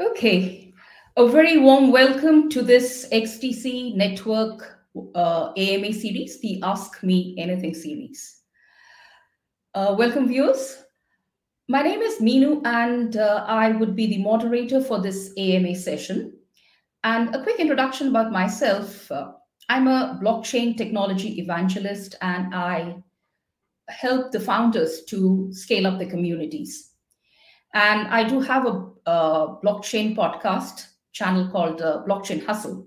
Okay. A very warm welcome to this XDC Network uh, AMA series, the Ask Me Anything series. Uh, welcome, viewers. My name is Minu, and uh, I would be the moderator for this AMA session. And a quick introduction about myself uh, I'm a blockchain technology evangelist, and I help the founders to scale up the communities. And I do have a, a blockchain podcast channel called uh, Blockchain Hustle.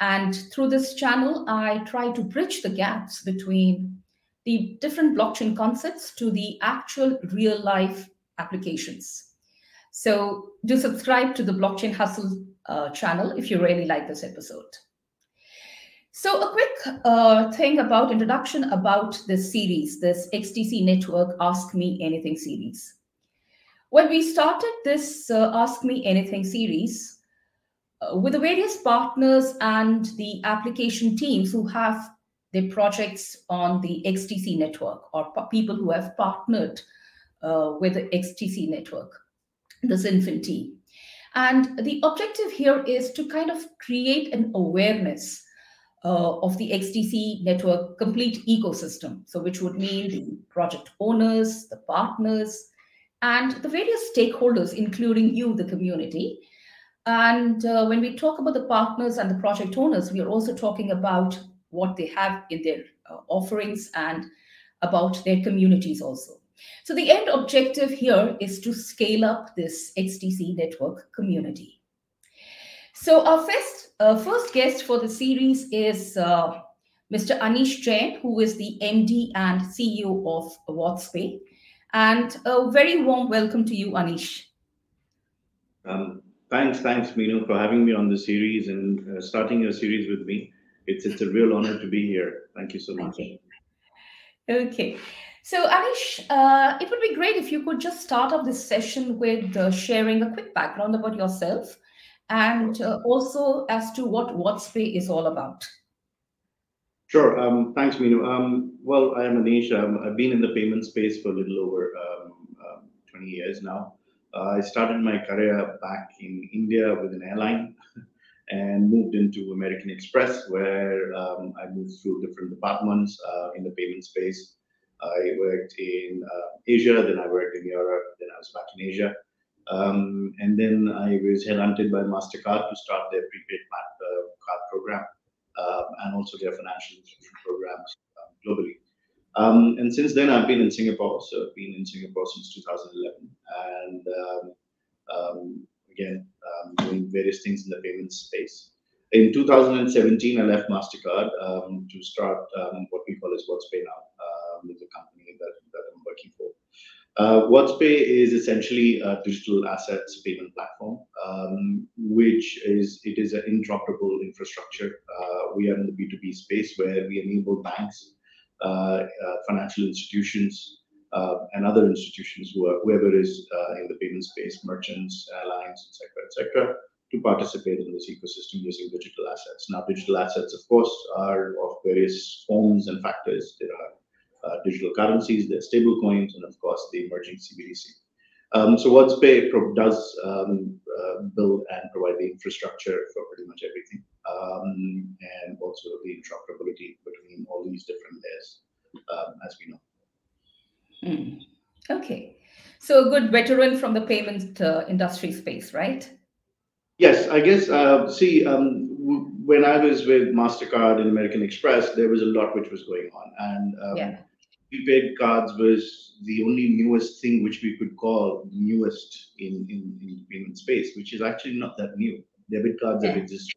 And through this channel, I try to bridge the gaps between the different blockchain concepts to the actual real life applications. So do subscribe to the Blockchain Hustle uh, channel if you really like this episode. So a quick uh, thing about introduction about this series, this XDC Network Ask Me Anything series. When we started this uh, Ask Me Anything series, uh, with the various partners and the application teams who have their projects on the XDC network or people who have partnered uh, with the XDC network, this XinFin team. And the objective here is to kind of create an awareness uh, of the XDC network complete ecosystem. So, which would mean the project owners, the partners, and the various stakeholders, including you, the community. And uh, when we talk about the partners and the project owners, we are also talking about what they have in their uh, offerings and about their communities also. So the end objective here is to scale up this XDC network community. So our first, uh, first guest for the series is uh, Mr. Anish Jain, who is the MD and CEO of WadzPay. And a very warm welcome to you, Anish. Um, thanks, thanks, Meenu, for having me on the series and uh, starting your series with me. It's it's a real honor to be here. Thank you so much. Okay. okay. So, Anish, uh, it would be great if you could just start off this session with uh, sharing a quick background about yourself and uh, also as to what WadzPay is all about. Sure. Um, thanks, Meenu. Um, well, I am Anish. Um, I've been in the payment space for a little over um, um, 20 years now. Uh, I started my career back in India with an airline and moved into American Express, where I moved through different departments uh, in the payment space. I worked in uh, Asia, then I worked in Europe, then I was back in Asia. and then I was headhunted by MasterCard to start their prepaid card program and also their financial institution programs um, globally. Um, and since then, I've been in Singapore. So I've been in Singapore since 2011, and um, again, um, doing various things in the payments space. In 2017, I left Mastercard um, to start what we call as WadzPay now, the company that, that I'm working for. Uh, WadzPay is essentially a digital assets payment platform, um, which is an interoperable infrastructure. Uh, we are in the B2B space where we enable banks, uh, financial institutions, and other institutions, whoever is in the payment space, merchants, airlines, etc., etc., to participate in this ecosystem using digital assets. Now, digital assets, of course, are of various forms and factors. There are digital currencies, their stable coins, and of course the emerging CBDC. Um, so WadzPay does um, uh, build and provide the infrastructure for pretty much everything, um, and also the interoperability between all these different layers, um, as we know. Mm. Okay, so a good veteran from the payment uh, industry space, right? Yes, I guess. Uh, see, um, when I was with Mastercard and American Express, there was a lot which was going on, and um, yeah prepaid cards was the only newest thing which we could call newest in, in, in payment space, which is actually not that new. Debit cards have existed.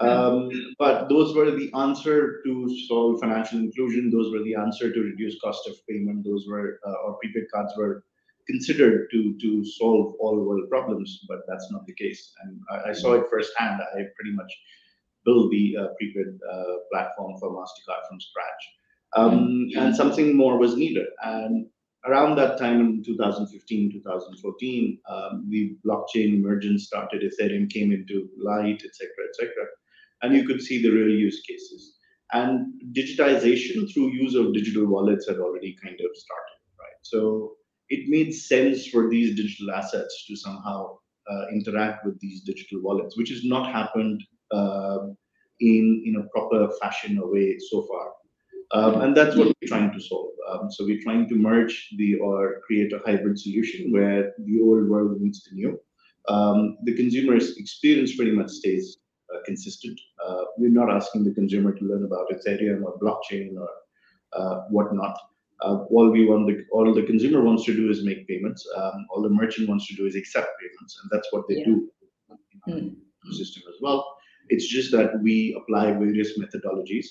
Um, but those were the answer to solve financial inclusion. Those were the answer to reduce cost of payment. Those were, uh, or prepaid cards were considered to to solve all world problems, but that's not the case. And I, I saw it firsthand. I pretty much built the uh, prepaid uh, platform for Mastercard from scratch um, and something more was needed. And around that time in 2015, 2014, um, the blockchain emergence started. Ethereum came into light, etc., etc., and you could see the real use cases. And digitization through use of digital wallets had already kind of started, right? So it made sense for these digital assets to somehow uh, interact with these digital wallets, which has not happened uh, in in a proper fashion or way so far. Um, and that's what we're trying to solve. Um, so we're trying to merge the or create a hybrid solution where the old world meets the new. Um, the consumer's experience pretty much stays uh, consistent. Uh, we're not asking the consumer to learn about Ethereum or blockchain or uh, whatnot. Uh, all we want, the, all the consumer wants to do is make payments. Um, all the merchant wants to do is accept payments, and that's what they yeah. do in our mm. system as well. It's just that we apply various methodologies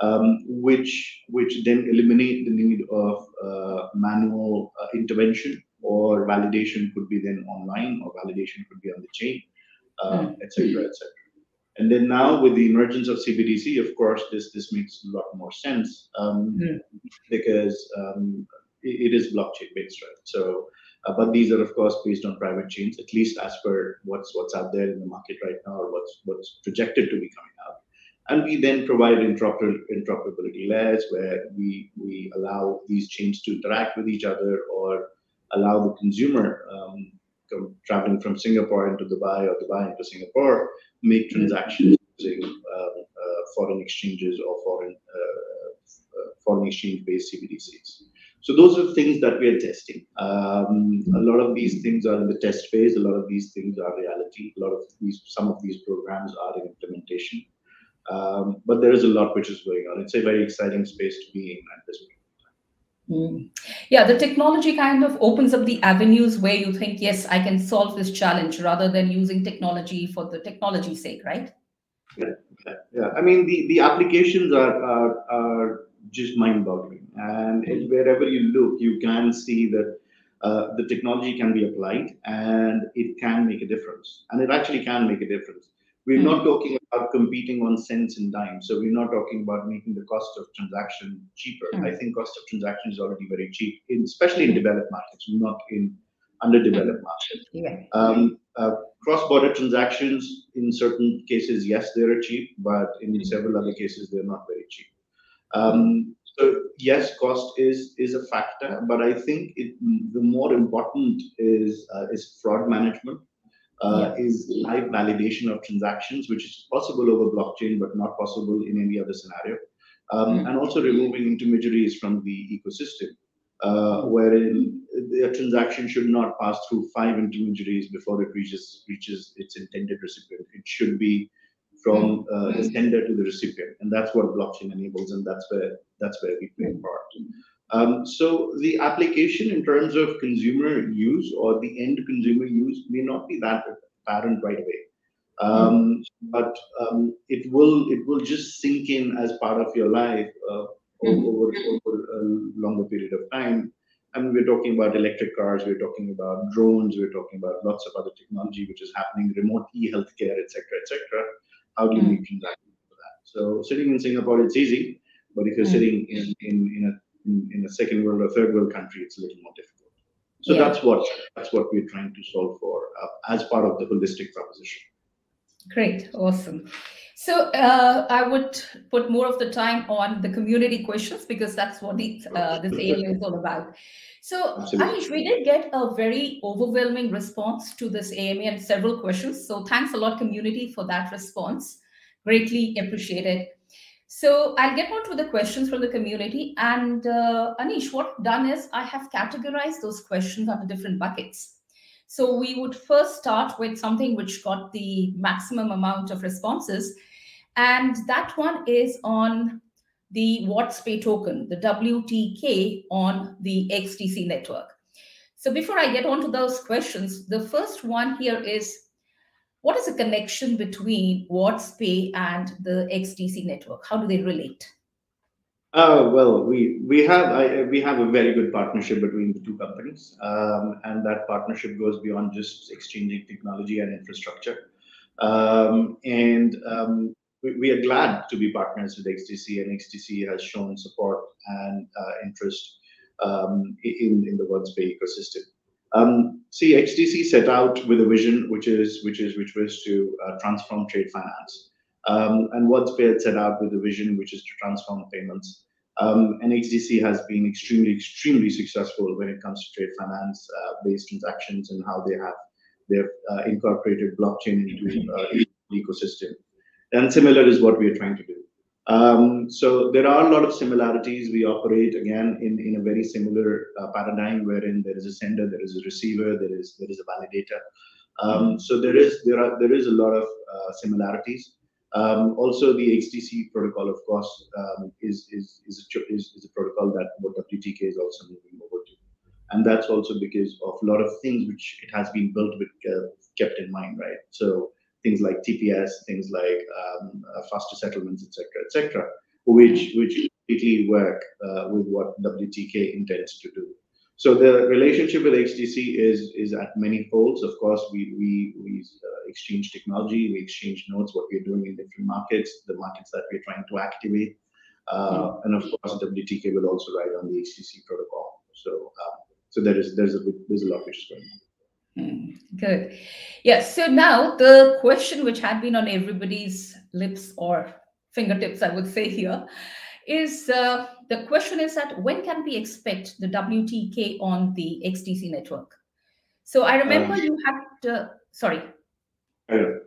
um, which which then eliminate the need of uh, manual uh, intervention or validation could be then online or validation could be on the chain, etc., uh, mm. etc. And then now with the emergence of CBDC, of course, this this makes a lot more sense um, mm. because um, it, it is blockchain based, right? So, uh, but these are of course based on private chains, at least as per what's what's out there in the market right now, or what's what's projected to be coming out. And we then provide interoper interoperability layers where we we allow these chains to interact with each other or allow the consumer um, traveling from Singapore into Dubai or Dubai into Singapore make transactions using uh, uh, foreign exchanges or foreign uh, uh foreign exchange based CBDCs. So those are things that we are testing. Um, a lot of these things are in the test phase. A lot of these things are reality. A lot of these, some of these programs are in implementation. Um, but there is a lot which is going on. It's a very exciting space to be in at this point. Mm. Yeah, the technology kind of opens up the avenues where you think, yes, I can solve this challenge rather than using technology for the technology's sake, right? Yeah, yeah. I mean, the, the applications are, are, are just mind boggling. And it, wherever you look, you can see that uh, the technology can be applied and it can make a difference. And it actually can make a difference. We're mm-hmm. not talking about competing on cents and dimes. So we're not talking about making the cost of transaction cheaper. Mm-hmm. I think cost of transaction is already very cheap, in, especially in developed markets, not in underdeveloped markets. Yeah. Um, uh, cross-border transactions, in certain cases, yes, they're cheap, but in mm-hmm. several other cases, they're not very cheap. Um, so yes, cost is is a factor, but I think it, the more important is uh, is fraud management uh, yeah. is live validation of transactions, which is possible over blockchain, but not possible in any other scenario. Um, mm-hmm. And also removing intermediaries from the ecosystem, uh, wherein a transaction should not pass through five intermediaries before it reaches reaches its intended recipient. It should be from hmm. uh, the sender to the recipient, and that's what blockchain enables, and that's where that's where we play a part. Um, so the application in terms of consumer use or the end consumer use may not be that apparent right away. Um, but um, it will it will just sink in as part of your life uh, mm-hmm. over, over a longer period of time. I mean, we're talking about electric cars, we're talking about drones, we're talking about lots of other technology which is happening, remote e-healthcare, etc., etc. How do you make transactions for that? So sitting in Singapore, it's easy, but if you're sitting in, in, in a in, in a second world or third world country, it's a little more difficult. So yeah. that's what that's what we're trying to solve for uh, as part of the holistic proposition. Great, awesome. So uh, I would put more of the time on the community questions because that's what the, uh, this AMA is all about. So Absolutely. Anish, we did get a very overwhelming response to this AMA and several questions. So thanks a lot, community, for that response. Greatly appreciated. So I'll get on to the questions from the community. And uh, Anish, what I've done is I have categorized those questions under different buckets. So we would first start with something which got the maximum amount of responses. And that one is on the WadzPay token, the WTK on the XDC network. So before I get on to those questions, the first one here is what is the connection between WadzPay and the XDC network? How do they relate? Uh, well, we we have I, we have a very good partnership between the two companies, um, and that partnership goes beyond just exchanging technology and infrastructure. Um, and um, we, we, are glad to be partners with XDC, and XDC has shown support and uh, interest um, in in the WadzPay ecosystem. Um, see, XDC set out with a vision, which is which is which was to uh, transform trade finance, um, and WadzPay set out with a vision, which is to transform payments. Um, and XDC has been extremely, extremely successful when it comes to trade finance uh, based transactions and how they have they've uh, incorporated blockchain into uh, the ecosystem. And similar is what we are trying to do. Um, so there are a lot of similarities. We operate again in, in a very similar uh, paradigm wherein there is a sender, there is a receiver, there is there is a validator. Um, so there is there are there is a lot of uh, similarities. Um, also, the XDC protocol, of course, um, is, is, is, a, is, a protocol that WTK is also moving over to. And that's also because of a lot of things which it has been built with uh, kept in mind, right? So things like TPS, things like um, uh, faster settlements, etc., etc., which which completely work uh, with what WTK intends to do. So the relationship with XDC is is at many folds. Of course, we we we uh, exchange technology, we exchange notes, what we're doing in different markets, the markets that we're trying to activate, uh, and of course, WTK will also ride on the XDC protocol. So uh, so there is there's a there's a lot which is going on. Mm, good. Yes. So now the question which had been on everybody's lips or fingertips, I would say here, is uh, the question is that when can we expect the WTK on the XDC network? So I remember um, you had, to, sorry. sorry.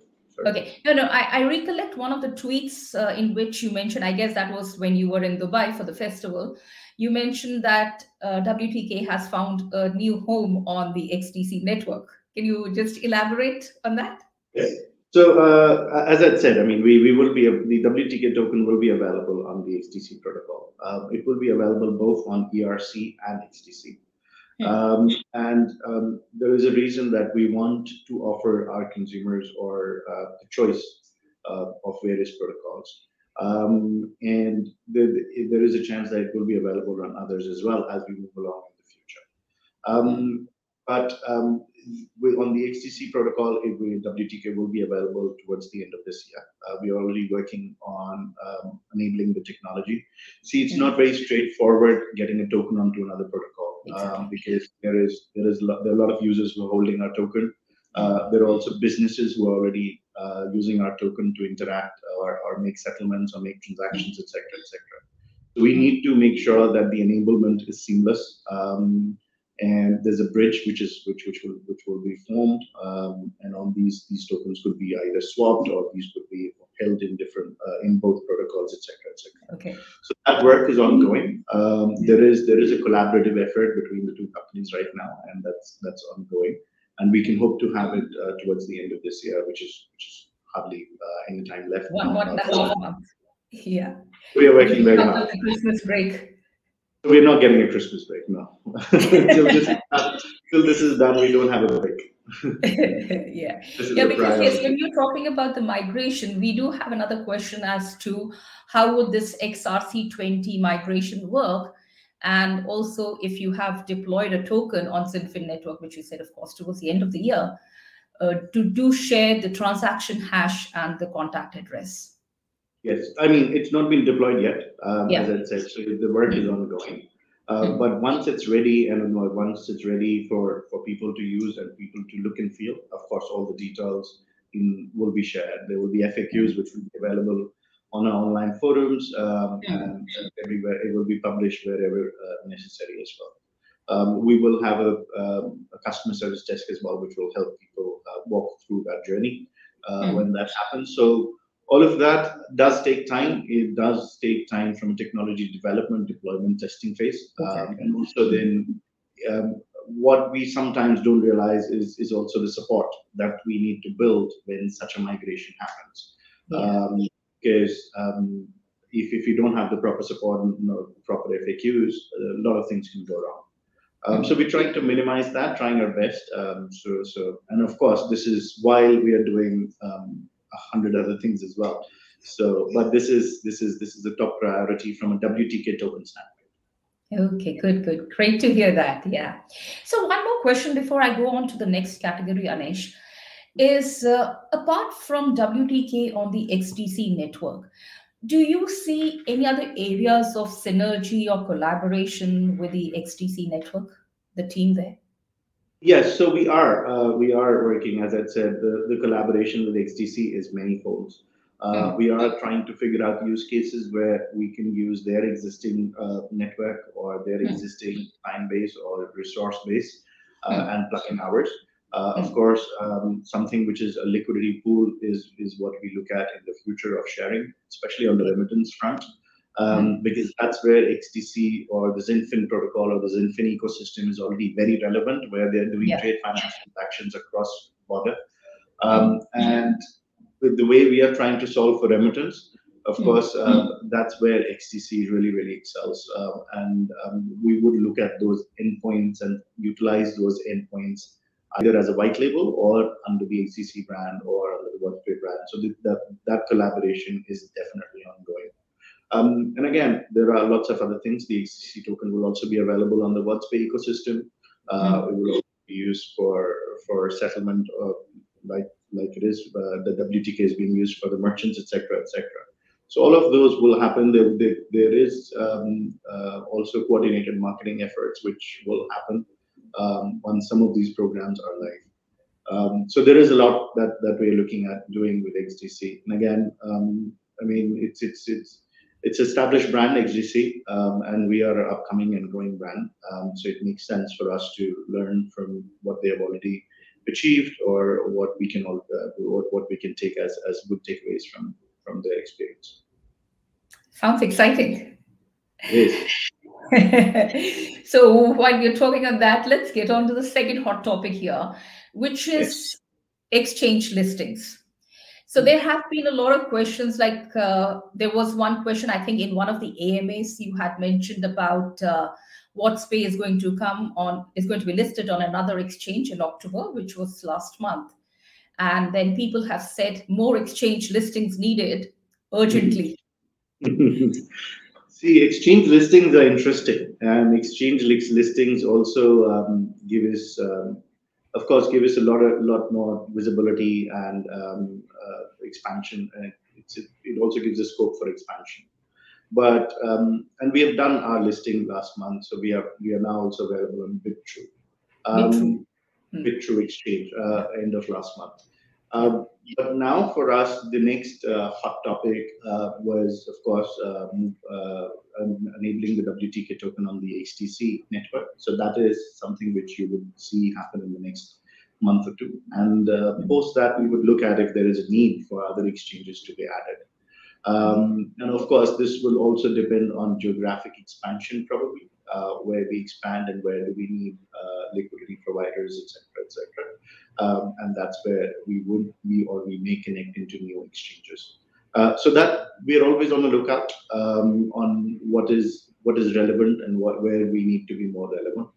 Okay. No, no, I, I recollect one of the tweets uh, in which you mentioned, I guess that was when you were in Dubai for the festival. You mentioned that uh, WTK has found a new home on the XDC network. Can you just elaborate on that? Yes. So uh, as I said, I mean, we, we will be, the WTK token will be available on the XDC protocol. Uh, it will be available both on ERC and XDC. Hmm. Um, and um, there is a reason that we want to offer our consumers or uh, the choice uh, of various protocols. Um, and the, there is a chance that it will be available on others as well as we move along in the future. Um, but um, on the XDC protocol, will, WTK will be available towards the end of this year. Uh, we are already working on um, enabling the technology. See, it's not very straightforward getting a token onto another protocol um, because there is there is there are a lot of users who are holding our token. Uh, there are also businesses who are already uh, using our token to interact or, or make settlements or make transactions, etc., etc. So we need to make sure that the enablement is seamless. Um, and there's a bridge which is which which will which will be formed um, and on these these tokens could be either swapped or these could be held in different uh, in both protocols etc etc okay so that work is ongoing um, there is there is a collaborative effort between the two companies right now and that's that's ongoing and we can hope to have it uh, towards the end of this year which is which is hardly uh, any time left one, one, one month. Yeah. We are working very hard. christmas break. We're not getting a Christmas break, no. till, this, till this is done, we don't have a break. yeah, yeah. Because yes, when you're talking about the migration, we do have another question as to how would this XRC20 migration work, and also if you have deployed a token on XinFin network, which you said, of course, towards the end of the year, uh, to do share the transaction hash and the contact address. Yes, I mean it's not been deployed yet, um, yeah. as I said. So the work is ongoing. Uh, mm-hmm. But once it's ready, and once it's ready for for people to use and people to look and feel, of course, all the details in, will be shared. There will be FAQs which will be available on our online forums um, and everywhere. It will be published wherever uh, necessary as well. Um, we will have a, um, a, customer service desk as well, which will help people uh, walk through that journey uh, mm-hmm. when that happens. So all of that does take time. It does take time from a technology development, deployment, testing phase, um, and also then um, what we sometimes don't realize is is also the support that we need to build when such a migration happens. Yeah. Because um, if, if you don't have the proper support and you know, proper FAQs, a lot of things can go wrong. Um, so we're trying to minimize that, trying our best. Um, so, so, and of course, this is while we are doing um, a hundred other things as well. So, but this is this is this is a top priority from a WTK token standpoint. Okay, good, good. Great to hear that. Yeah. So one more question before I go on to the next category, Anish, is uh, apart from WTK on the XDC network, do you see any other areas of synergy or collaboration with the XDC network, the team there? Yes, so we are uh, we are working, as I said, the, the collaboration with XDC is manifold. Uh, mm. We are trying to figure out use cases where we can use their existing uh, network or their mm. existing client base or resource base uh, mm. and plug in ours. Uh, of Mm. course, um, something which is a liquidity pool is what we look at in the future of sharing, especially on the hmm. remittance front. Mm. Because that's where XDC or the XinFin protocol or the XinFin ecosystem is already very relevant, where they're doing Yeah. trade finance transactions across border. Mm. And with the way we are trying to solve for remittance, of hmm. course, hmm. that's where XDC really, really excels. And we would look at those endpoints and utilize those endpoints either as a white label or under the XDC brand or under the WadzPay brand. So that collaboration is definitely ongoing. Um, and again, there are lots of other things. The XDC token will also be available on the WadzPay ecosystem. Mm. It will also be used for for settlement, like like it is, uh, the WTK is being used for the merchants, etc., cetera, et cetera. So all of those will happen. There is um, uh, also coordinated marketing efforts, which will happen Um, once some of these programs are live. Um, so there is a lot that that we're looking at doing with XDC. And again, um, I mean, it's it's it's it's established brand, XDC, and we are an upcoming and growing brand. So it makes sense for us to learn from what they have already achieved or what we can all uh, what what we can take as as good takeaways from their experience. Sounds exciting. It is. So while you're talking on that, let's get on to the second hot topic here, which is exchange listings. So hmm. there have been a lot of questions, like, uh, there was one question, I think, in one of the AMAs you had mentioned about, uh, what WadzPay is going to come on is going to be listed on another exchange in October, which was last month. And then people have said more exchange listings needed urgently. See, exchange listings are interesting, and exchange listings also um, give us, um, of course, give us a lot a lot more visibility and um, uh, expansion. And It also gives us scope for expansion. But and we have done our listing last month, so we are we are now also available on Bitrue. Bitrue. Hmm. Bitrue exchange, uh, end of last month. Um, but now for us, the next uh, hot topic uh, was, of course, um, uh, enabling the WTK token on the XDC network. So that is something which you would see happen in the next month or two. And post that, we would look at if there is a need for other exchanges to be added. Um, and of course, this will also depend on geographic expansion, probably, Uh, where we expand and where do we need uh, liquidity providers, et cetera, et cetera. Um, and that's where we would be or we may connect into new exchanges. Uh, so that we are always on the lookout um, on what is relevant and where we need to be more relevant.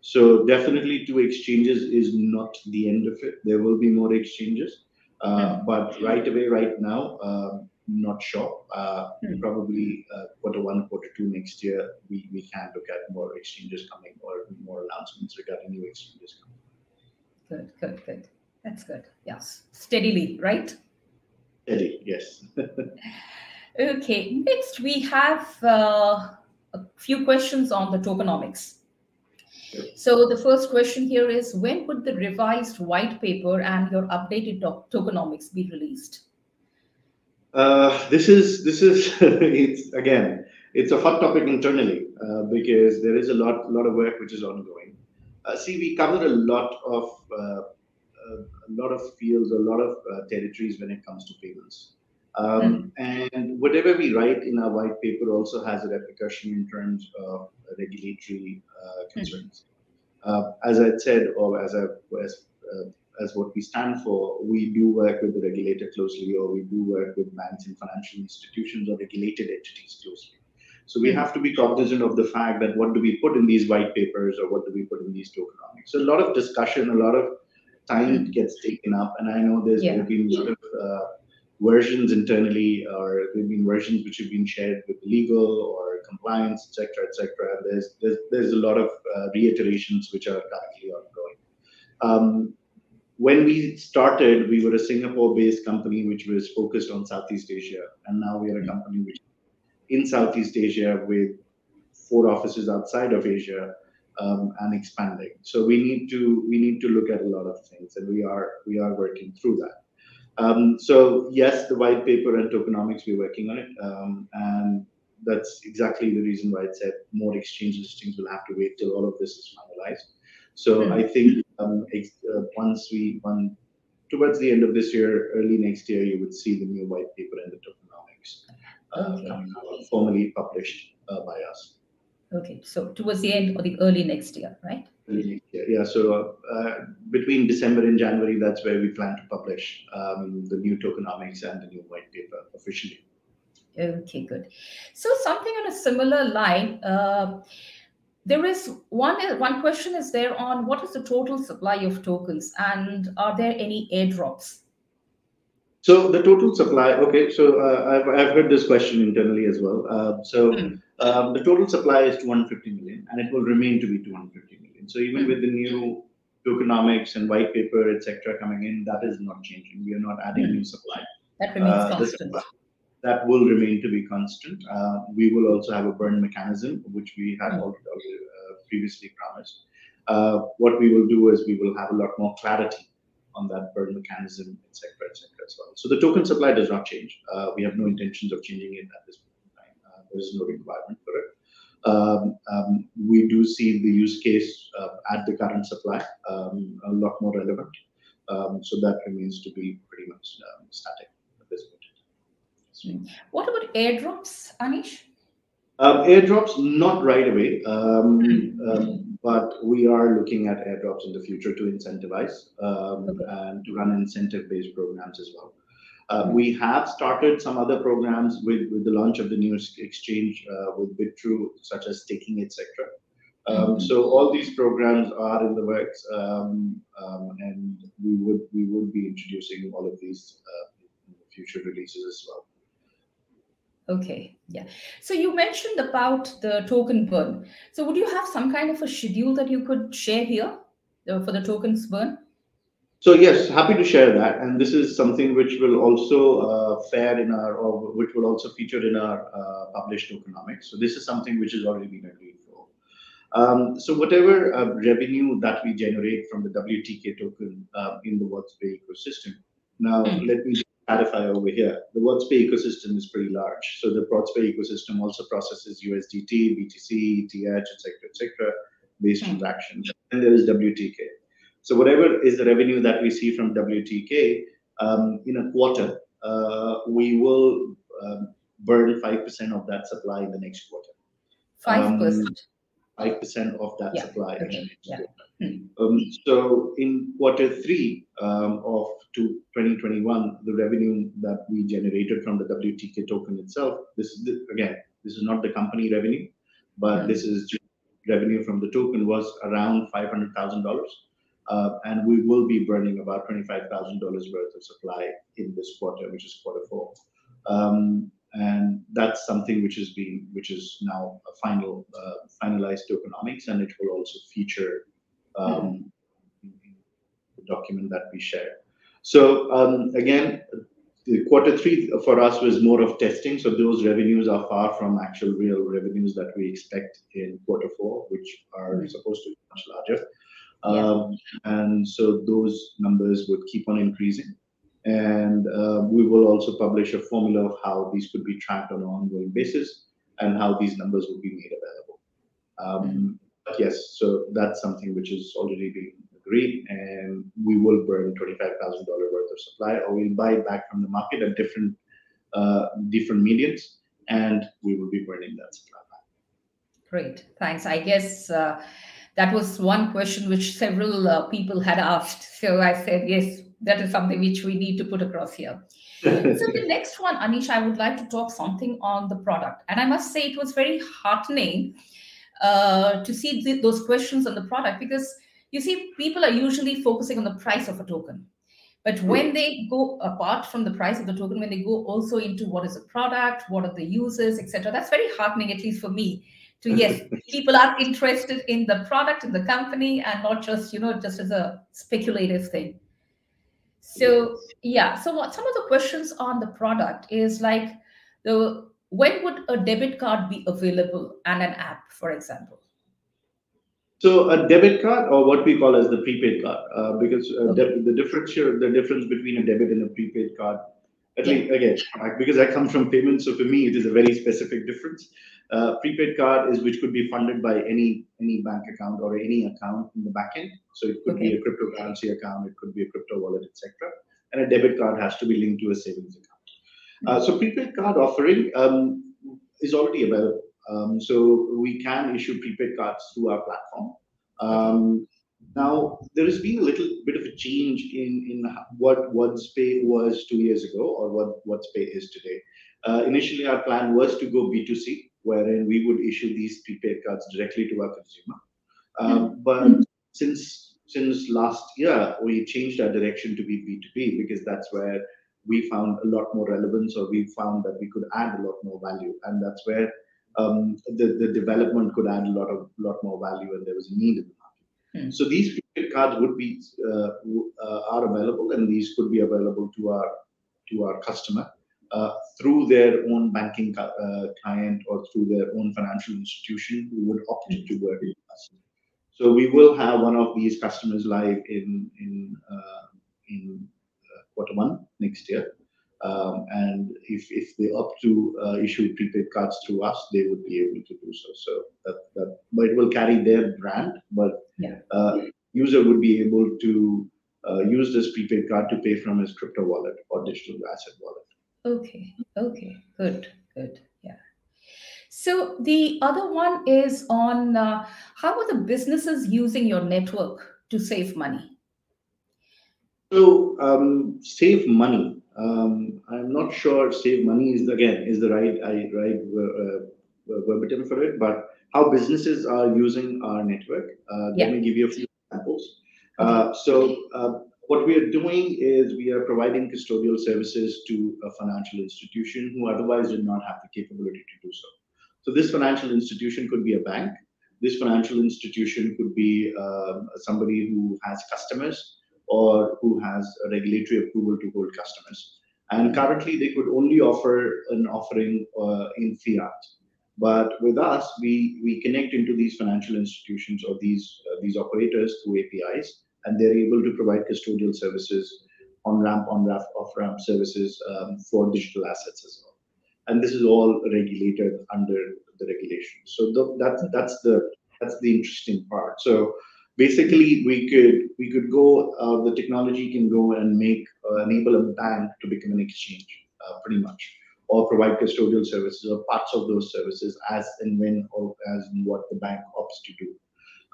So definitely two exchanges is not the end of it. There will be more exchanges. Mm. But right away, right now, um, not sure. Mm. Probably, uh, quarter one, quarter two next year, we can look at more exchanges coming or more announcements regarding new exchanges coming. Good, good, good. That's good. Yes. Steadily, right? Steady, yes. Okay. Next, we have uh, a few questions on the tokenomics. So the first question here is: When would the revised white paper and your updated tokenomics be released? Uh, this is, this it's again, it's a hot topic internally, uh, because there is a lot lot of work which is ongoing. Uh, see, we cover a lot of a lot of fields, a lot of territories when it comes to payments. Mm. And whatever we write in our white paper also has a repercussion in terms of regulatory hmm. concerns. Mm. As I said, or as I as what we stand for, we do work with the regulator closely, or we do work with banks and financial institutions or regulated entities closely. So we hmm. have to be cognizant of the fact that what do we put in these white papers or what do we put in these tokenomics? So a lot of discussion, a lot of time hmm. gets taken up, and I know there's- Yeah been a lot of uh, versions internally, or there have been versions which have been shared with legal or compliance, et cetera, et cetera. There's a lot of uh, reiterations which are currently ongoing. Um, When we started, we were a Singapore-based company, which was focused on Southeast Asia, and now we are a company which in Southeast Asia with four offices outside of Asia, um, and expanding. So we need to we need to look at a lot of things, and we are working through that. Um, so yes, the white paper and tokenomics, we're working on it. Um, and that's exactly the reason why I said more exchange listings will have to wait till all of this is finalized. So Hmm. I think um, uh, once we one towards the end of this year, early next year, you would see the new white paper and the tokenomics uh, Okay. formally published uh, by us. Okay, so towards the end or the early next year, right? Early next year. Yeah. So uh, between December and January, that's where we plan to publish um, the new tokenomics and the new white paper officially. Okay, good. So something on a similar line, uh, there is one one question is there on what is the total supply of tokens and are there any airdrops? So the total supply, okay, so uh, I've, I've heard this question internally as well. Uh, so Hmm. um, the total supply is 250 million and it will remain to be 250 million. So even Hmm. with the new tokenomics and white paper, etc., coming in, that is not changing. We are not adding Hmm. new supply. That remains Uh, constant. That will remain to be constant. Uh, we will also have a burn mechanism, which we had Hmm. already uh, previously promised. Uh, what we will do is we will have a lot more clarity on that burn mechanism, et cetera, et cetera, as well. So the token supply does not change. We have no intentions of changing it at this point in time. There is no requirement for it. Um, um, we do see the use case at the current supply um, a lot more relevant. So that remains to be pretty much static at this point. What about airdrops, Anish? Um, airdrops, not right away, um, Hmm. um, but we are looking at airdrops in the future to incentivize um, Okay. and to run incentive-based programs as well. Uh, we have started some other programs with, with the launch of the new exchange uh, with Bitrue, such as staking, etc. Um, Mhm. So all these programs are in the works, um, um, and we would we would be introducing all of these uh, future releases as well. Okay, yeah. So you mentioned about the token burn. So would you have some kind of a schedule that you could share here uh, for the tokens burn? So yes, happy to share that, and this is something which will also uh, fare in our, or which will also feature in our uh, published tokenomics. So this is something which has already been agreed for. Um, so whatever uh, revenue that we generate from the WTK token uh, in the WadzPay ecosystem. Now Hmm. let me clarify over here. The WadzPay ecosystem is pretty large. So the WadzPay ecosystem also processes USDT, BTC, ETH, etc., etc., based Hmm. transactions. And there is WTK. So whatever is the revenue that we see from WTK um, in a quarter, uh, we will um, burn five percent of that supply in the next quarter. Five percent. Five percent of that supply. Um, so in quarter three um, of to 2021, the revenue that we generated from the WTK token itself, this is the, again, this is not the company revenue, but Hmm. this is revenue from the token was around five hundred thousand dollars. Uh, and we will be burning about $25,000 worth of supply in this quarter, which is quarter four. And that's something which is being, which is now a final, uh, finalized tokenomics, and it will also feature um, in the document that we share. So um, again, the quarter three for us was more of testing. So those revenues are far from actual real revenues that we expect in quarter four, which are Mhm. supposed to be much larger. Um, and so those numbers would keep on increasing. And uh, we will also publish a formula of how these could be tracked on an ongoing basis and how these numbers will be made available. Um, But yes, so that's something which is already being agreed, and we will burn twenty-five thousand dollar worth of supply, or we'll buy back from the market at different uh, different mediums, and we will be burning that supply back. Great, thanks. I guess uh, that was one question which several uh, people had asked. So I said, yes, that is something which we need to put across here. So the next one, Anish, I would like to talk something on the product. And I must say it was very heartening uh, to see th- those questions on the product because you see, people are usually focusing on the price of a token. But when they go apart from the price of the token, when they go also into what is the product, what are the users, etc., that's very heartening, at least for me. To yes, people are interested in the product in the company and not just you know just as a speculative thing. So yeah, so what some of the questions on the product is like the when would a debit card be available and an app, for example? So a debit card, or what we call as the prepaid card, uh, because uh, Okay. the, the difference here, the difference between a debit and a prepaid card At least again, because I come from payments, so for me it is a very specific difference. Uh, prepaid card is which could be funded by any any bank account or any account in the backend. So it could Okay. be a cryptocurrency account, it could be a crypto wallet, etc. And a debit card has to be linked to a savings account. Uh, so prepaid card offering um, is already available. Um, so we can issue prepaid cards through our platform. Um, now there has been a little bit of a change in in what WadzPay was two years ago or what WadzPay is today. Uh, initially, our plan was to go B2C, wherein we would issue these prepaid cards directly to our consumer. Um, but since since last year, we changed our direction to be B2B because that's where we found a lot more relevance, or we found that we could add a lot more value, and that's where um, the the development could add a lot of lot more value, and there was a need in the Hmm. So these prepaid cards would be uh, uh, are available, and these could be available to our to our customer uh, through their own banking uh, client or through their own financial institution who would opt to work with us. So we will have one of these customers live in in uh, in uh, quarter one next year. Um, and if, if they opt to uh, issue prepaid cards through us, they would be able to do so. So that, that but it will carry their brand, but Yeah. uh, user would be able to uh, use this prepaid card to pay from his crypto wallet or digital asset wallet. Okay, okay, good, good, yeah. So the other one is on uh, how are the businesses using your network to save money? So um, save money. Um, I'm not sure save money is again is the right I right uh, verbatim for it, but how businesses are using our network. Uh, Yeah. Let me give you a few examples. Uh, so uh, what we are doing is we are providing custodial services to a financial institution who otherwise did not have the capability to do so. So this financial institution could be a bank. This financial institution could be um, somebody who has customers or who has a regulatory approval to hold customers. And currently, they could only offer an offering uh, in fiat. But with us, we, we connect into these financial institutions or these uh, these operators through APIs, and they're able to provide custodial services, on ramp, on ramp, off ramp services um, for digital assets as well. And this is all regulated under the regulations. So th- that's that's the that's the interesting part. So basically we could we could go uh, the technology can go and make uh, enable a bank to become an exchange uh, pretty much or provide custodial services or parts of those services as and when or as and what the bank opts to do.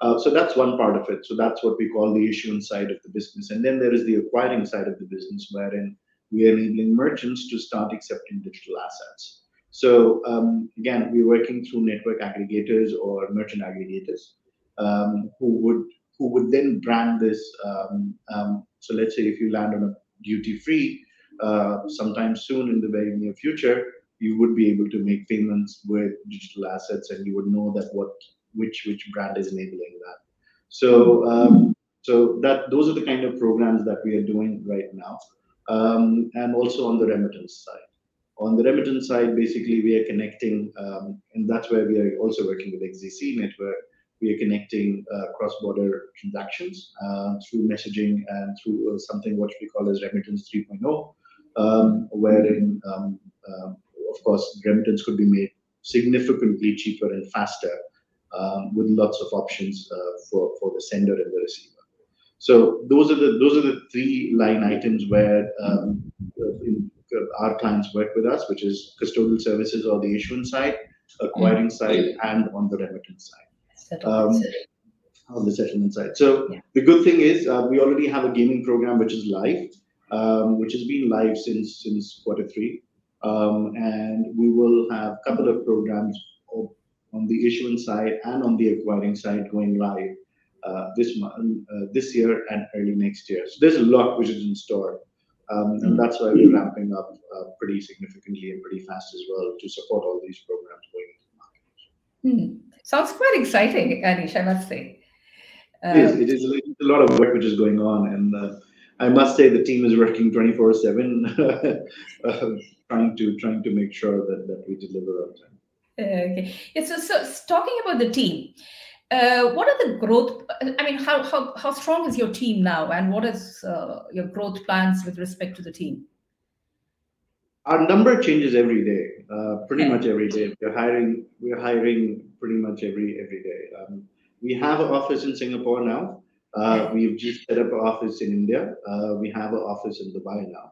Uh, so that's one part of it. So that's what we call the issuance side of the business. And then there is the acquiring side of the business wherein we are enabling merchants to start accepting digital assets. So um, again we're working through network aggregators or merchant aggregators um, who would who would then brand this. Um, um, so let's say if you land on a duty free uh, sometime soon in the very near future, you would be able to make payments with digital assets, and you would know that what which which brand is enabling that. So um, so that those are the kind of programs that we are doing right now, um, and also on the remittance side. On the remittance side, basically we are connecting, um, and that's where we are also working with XDC network we are connecting uh, cross-border transactions uh, through messaging and through uh, something what we call as remittance 3.0, um, wherein, um, um, of course, remittance could be made significantly cheaper and faster um, with lots of options uh, for, for the sender and the receiver. So those are the those are the three line items where um, in, our clients work with us, which is custodial services or the issuance side, acquiring side, and on the remittance side um, on the settlement side. So Yeah. the good thing is uh, we already have a gaming program which is live, um, which has been live since since quarter three, um, and we will have a couple of programs on the issuance side and on the acquiring side going live uh, this month, uh, this year and early next year. So there's a lot which is in store. Um, and that's why we're ramping up uh, pretty significantly and pretty fast as well to support all these programs going into the market. Hmm. Sounds quite exciting, Anish, I must say. It is. Um, It is a lot of work which is going on, and uh, I must say the team is working twenty four seven, trying to trying to make sure that that we deliver on time. Okay. Yeah, so, so talking about the team, uh, what are the growth? I mean, how, how, how strong is your team now, and what is uh, your growth plans with respect to the team? Our number changes every day, uh, pretty much every day. We're hiring. We're hiring pretty much every every day. Um, we have an office in Singapore now. Uh, we've just set up an office in India. Uh, we have an office in Dubai now.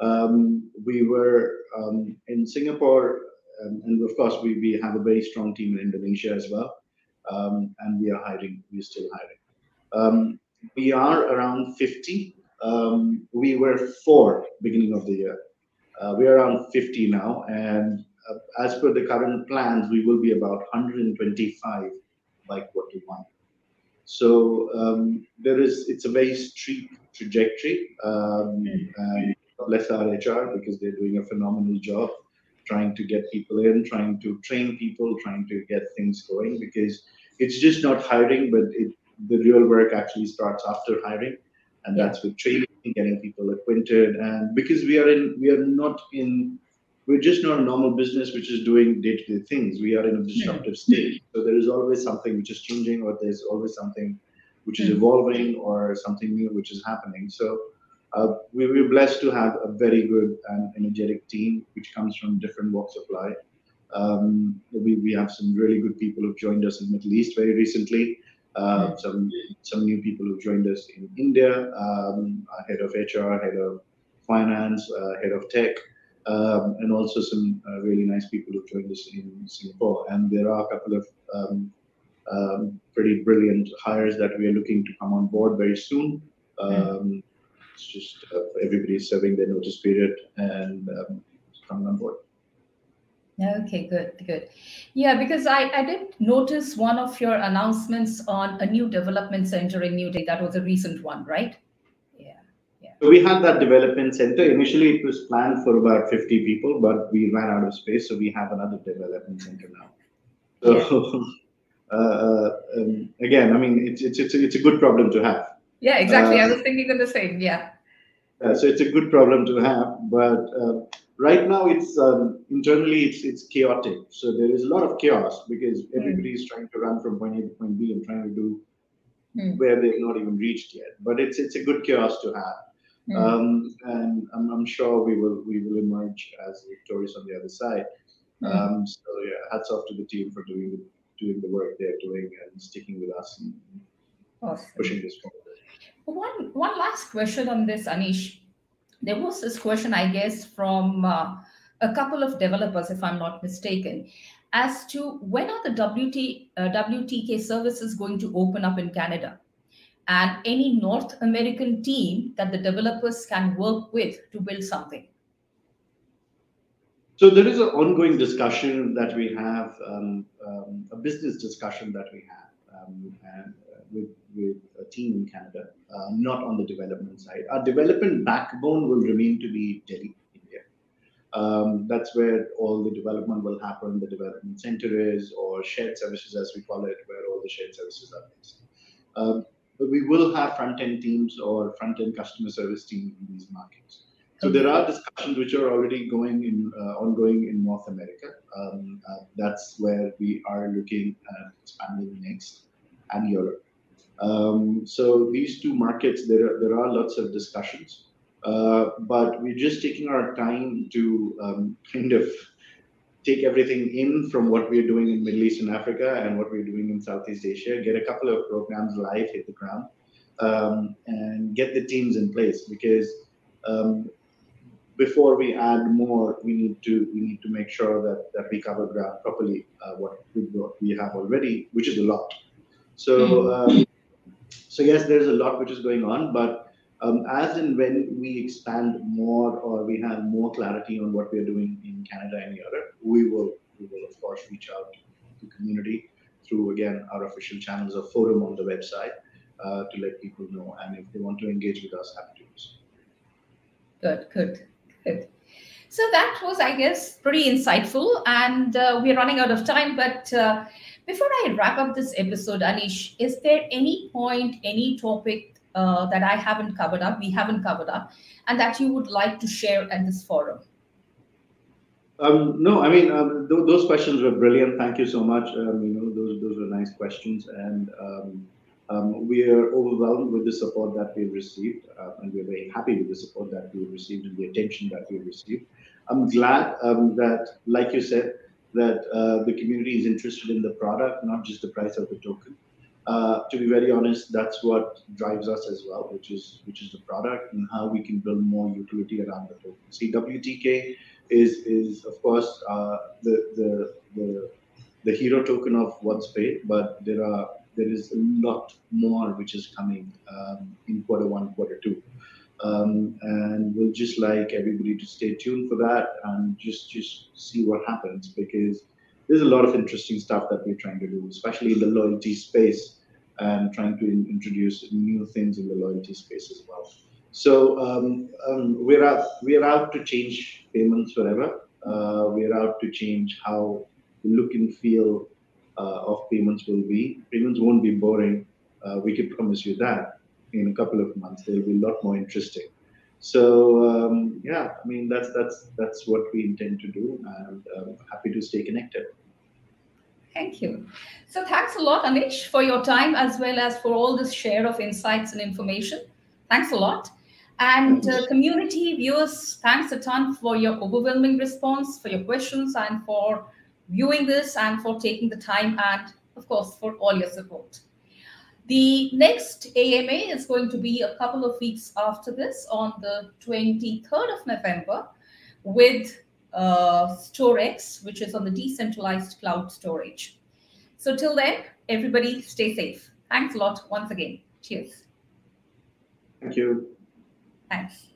Um, we were um, in Singapore, um, and of course, we, we have a very strong team in Indonesia as well. Um, and we are hiring. We're still hiring. Um, we are around 50. Um, we were four beginning of the year. Uh, we are around 50 now, and uh, as per the current plans, we will be about 125 by quarter one. So um, there is, it's a very steep trajectory. Um, and bless our HR because they're doing a phenomenal job trying to get people in, trying to train people, trying to get things going because it's just not hiring, but it, the real work actually starts after hiring. And that's with training, getting people acquainted. And because we are in, we are not in we're just not a normal business which is doing day-to-day things. We are in a disruptive state, So there is always something which is changing, or there's always something which is evolving, or something new which is happening. So uh, we, we're blessed to have a very good and energetic team which comes from different walks of life. Um, we, we have some really good people who've joined us in the Middle East very recently. Uh, some some new people who joined us in India, um, head of HR, head of finance, uh, head of tech um, and also some uh, really nice people who joined us in Singapore. And there are a couple of um, um, pretty brilliant hires that we are looking to come on board very soon. Um, it's just uh, everybody's serving their notice period and um, coming on board. Okay, good, good. Yeah, because I, I did notice one of your announcements on a new development center in New Delhi. That was a recent one, right? Yeah, yeah. So we had that development center. Initially, it was planned for about 50 people, but we ran out of space, so we have another development center now. So uh, uh, um, again, I mean, it's it's it's a, it's a good problem to have. Yeah, exactly. Uh, I was thinking of the same. Yeah. so it's a good problem to have, but uh, right now it's um, internally it's it's chaotic. So there is a lot of chaos because hmm. everybody is trying to run from point A to point B and trying to do mm. where they've not even reached yet. But it's it's a good chaos to have. Mm. Um, and I'm, I'm, sure we will we will emerge as victorious on the other side. Mm. Um, so yeah, hats off to the team for doing the, doing the work they're doing and sticking with us and awesome. pushing this forward. One one last question on this, Anish. There was this question, I guess, from uh, a couple of developers, if I'm not mistaken, as to when are the WT, uh, WTK services going to open up in Canada? and any North American team that the developers can work with to build something? So there is an ongoing discussion that we have, um, um, a business discussion that we have um, and, with, with a team in Canada, uh, not on the development side. Our development backbone will remain to be Delhi, India. Um, that's where all the development will happen. The development center is, or shared services as we call it, where all the shared services are based. Um, but we will have front-end teams or front-end customer service teams in these markets. So there are discussions which are already going in, uh, ongoing in North America. Um, uh, that's where we are looking at expanding next, and Europe. Um, so these two markets, there are, there are lots of discussions, uh, but we're just taking our time to um, kind of take everything in from what we're doing in Middle East and Africa and what we're doing in Southeast Asia, get a couple of programs live, hit the ground, um, and get the teams in place because um, before we add more, we need to we need to make sure that that we cover ground properly uh, what, what we have already, which is a lot. So mm-hmm. um, so yes, there's a lot which is going on, but um, as and when we expand more or we have more clarity on what we're doing in Canada and Europe, we will, we will of course reach out to the community through again our official channels or forum on the website uh, to let people know. And if they want to engage with us, happy to do so. Good, good, good. So that was, I guess, pretty insightful. And uh, we're running out of time. But uh, before I wrap up this episode, Anish, is there any point, any topic uh, that I haven't covered up, we haven't covered up, and that you would like to share at this forum? Um, no, I mean um, th- those questions were brilliant. Thank you so much. Um, you know, those those were nice questions, and um, um, we are overwhelmed with the support that we've received, uh, and we're very happy with the support that we've received and the attention that we've received. I'm glad um, that, like you said, that uh, the community is interested in the product, not just the price of the token. Uh, to be very honest, that's what drives us as well, which is which is the product and how we can build more utility around the token. See, WTK is is of course uh, the the the the hero token of WadzPay, but there are there is a lot more which is coming um, in quarter one, quarter two. Um, and we'll just like everybody to stay tuned for that and just just see what happens because there's a lot of interesting stuff that we're trying to do, especially in the loyalty space and trying to in, introduce new things in the loyalty space as well. So um, um, we're out we're out to change payments forever. Uh, we're out to change how the look and feel uh, of payments will be. Payments won't be boring. Uh, we can promise you that in a couple of months they'll be a lot more interesting. So um, yeah, I mean that's that's that's what we intend to do, and um, happy to stay connected. Thank you. So thanks a lot, Anish, for your time as well as for all this share of insights and information. Thanks a lot. And uh, community viewers, thanks a ton for your overwhelming response, for your questions, and for viewing this, and for taking the time, and of course, for all your support. The next AMA is going to be a couple of weeks after this on the 23rd of November with uh, StorX, which is on the decentralized cloud storage. So till then, everybody stay safe. Thanks a lot once again. Cheers. Thank you. Thanks.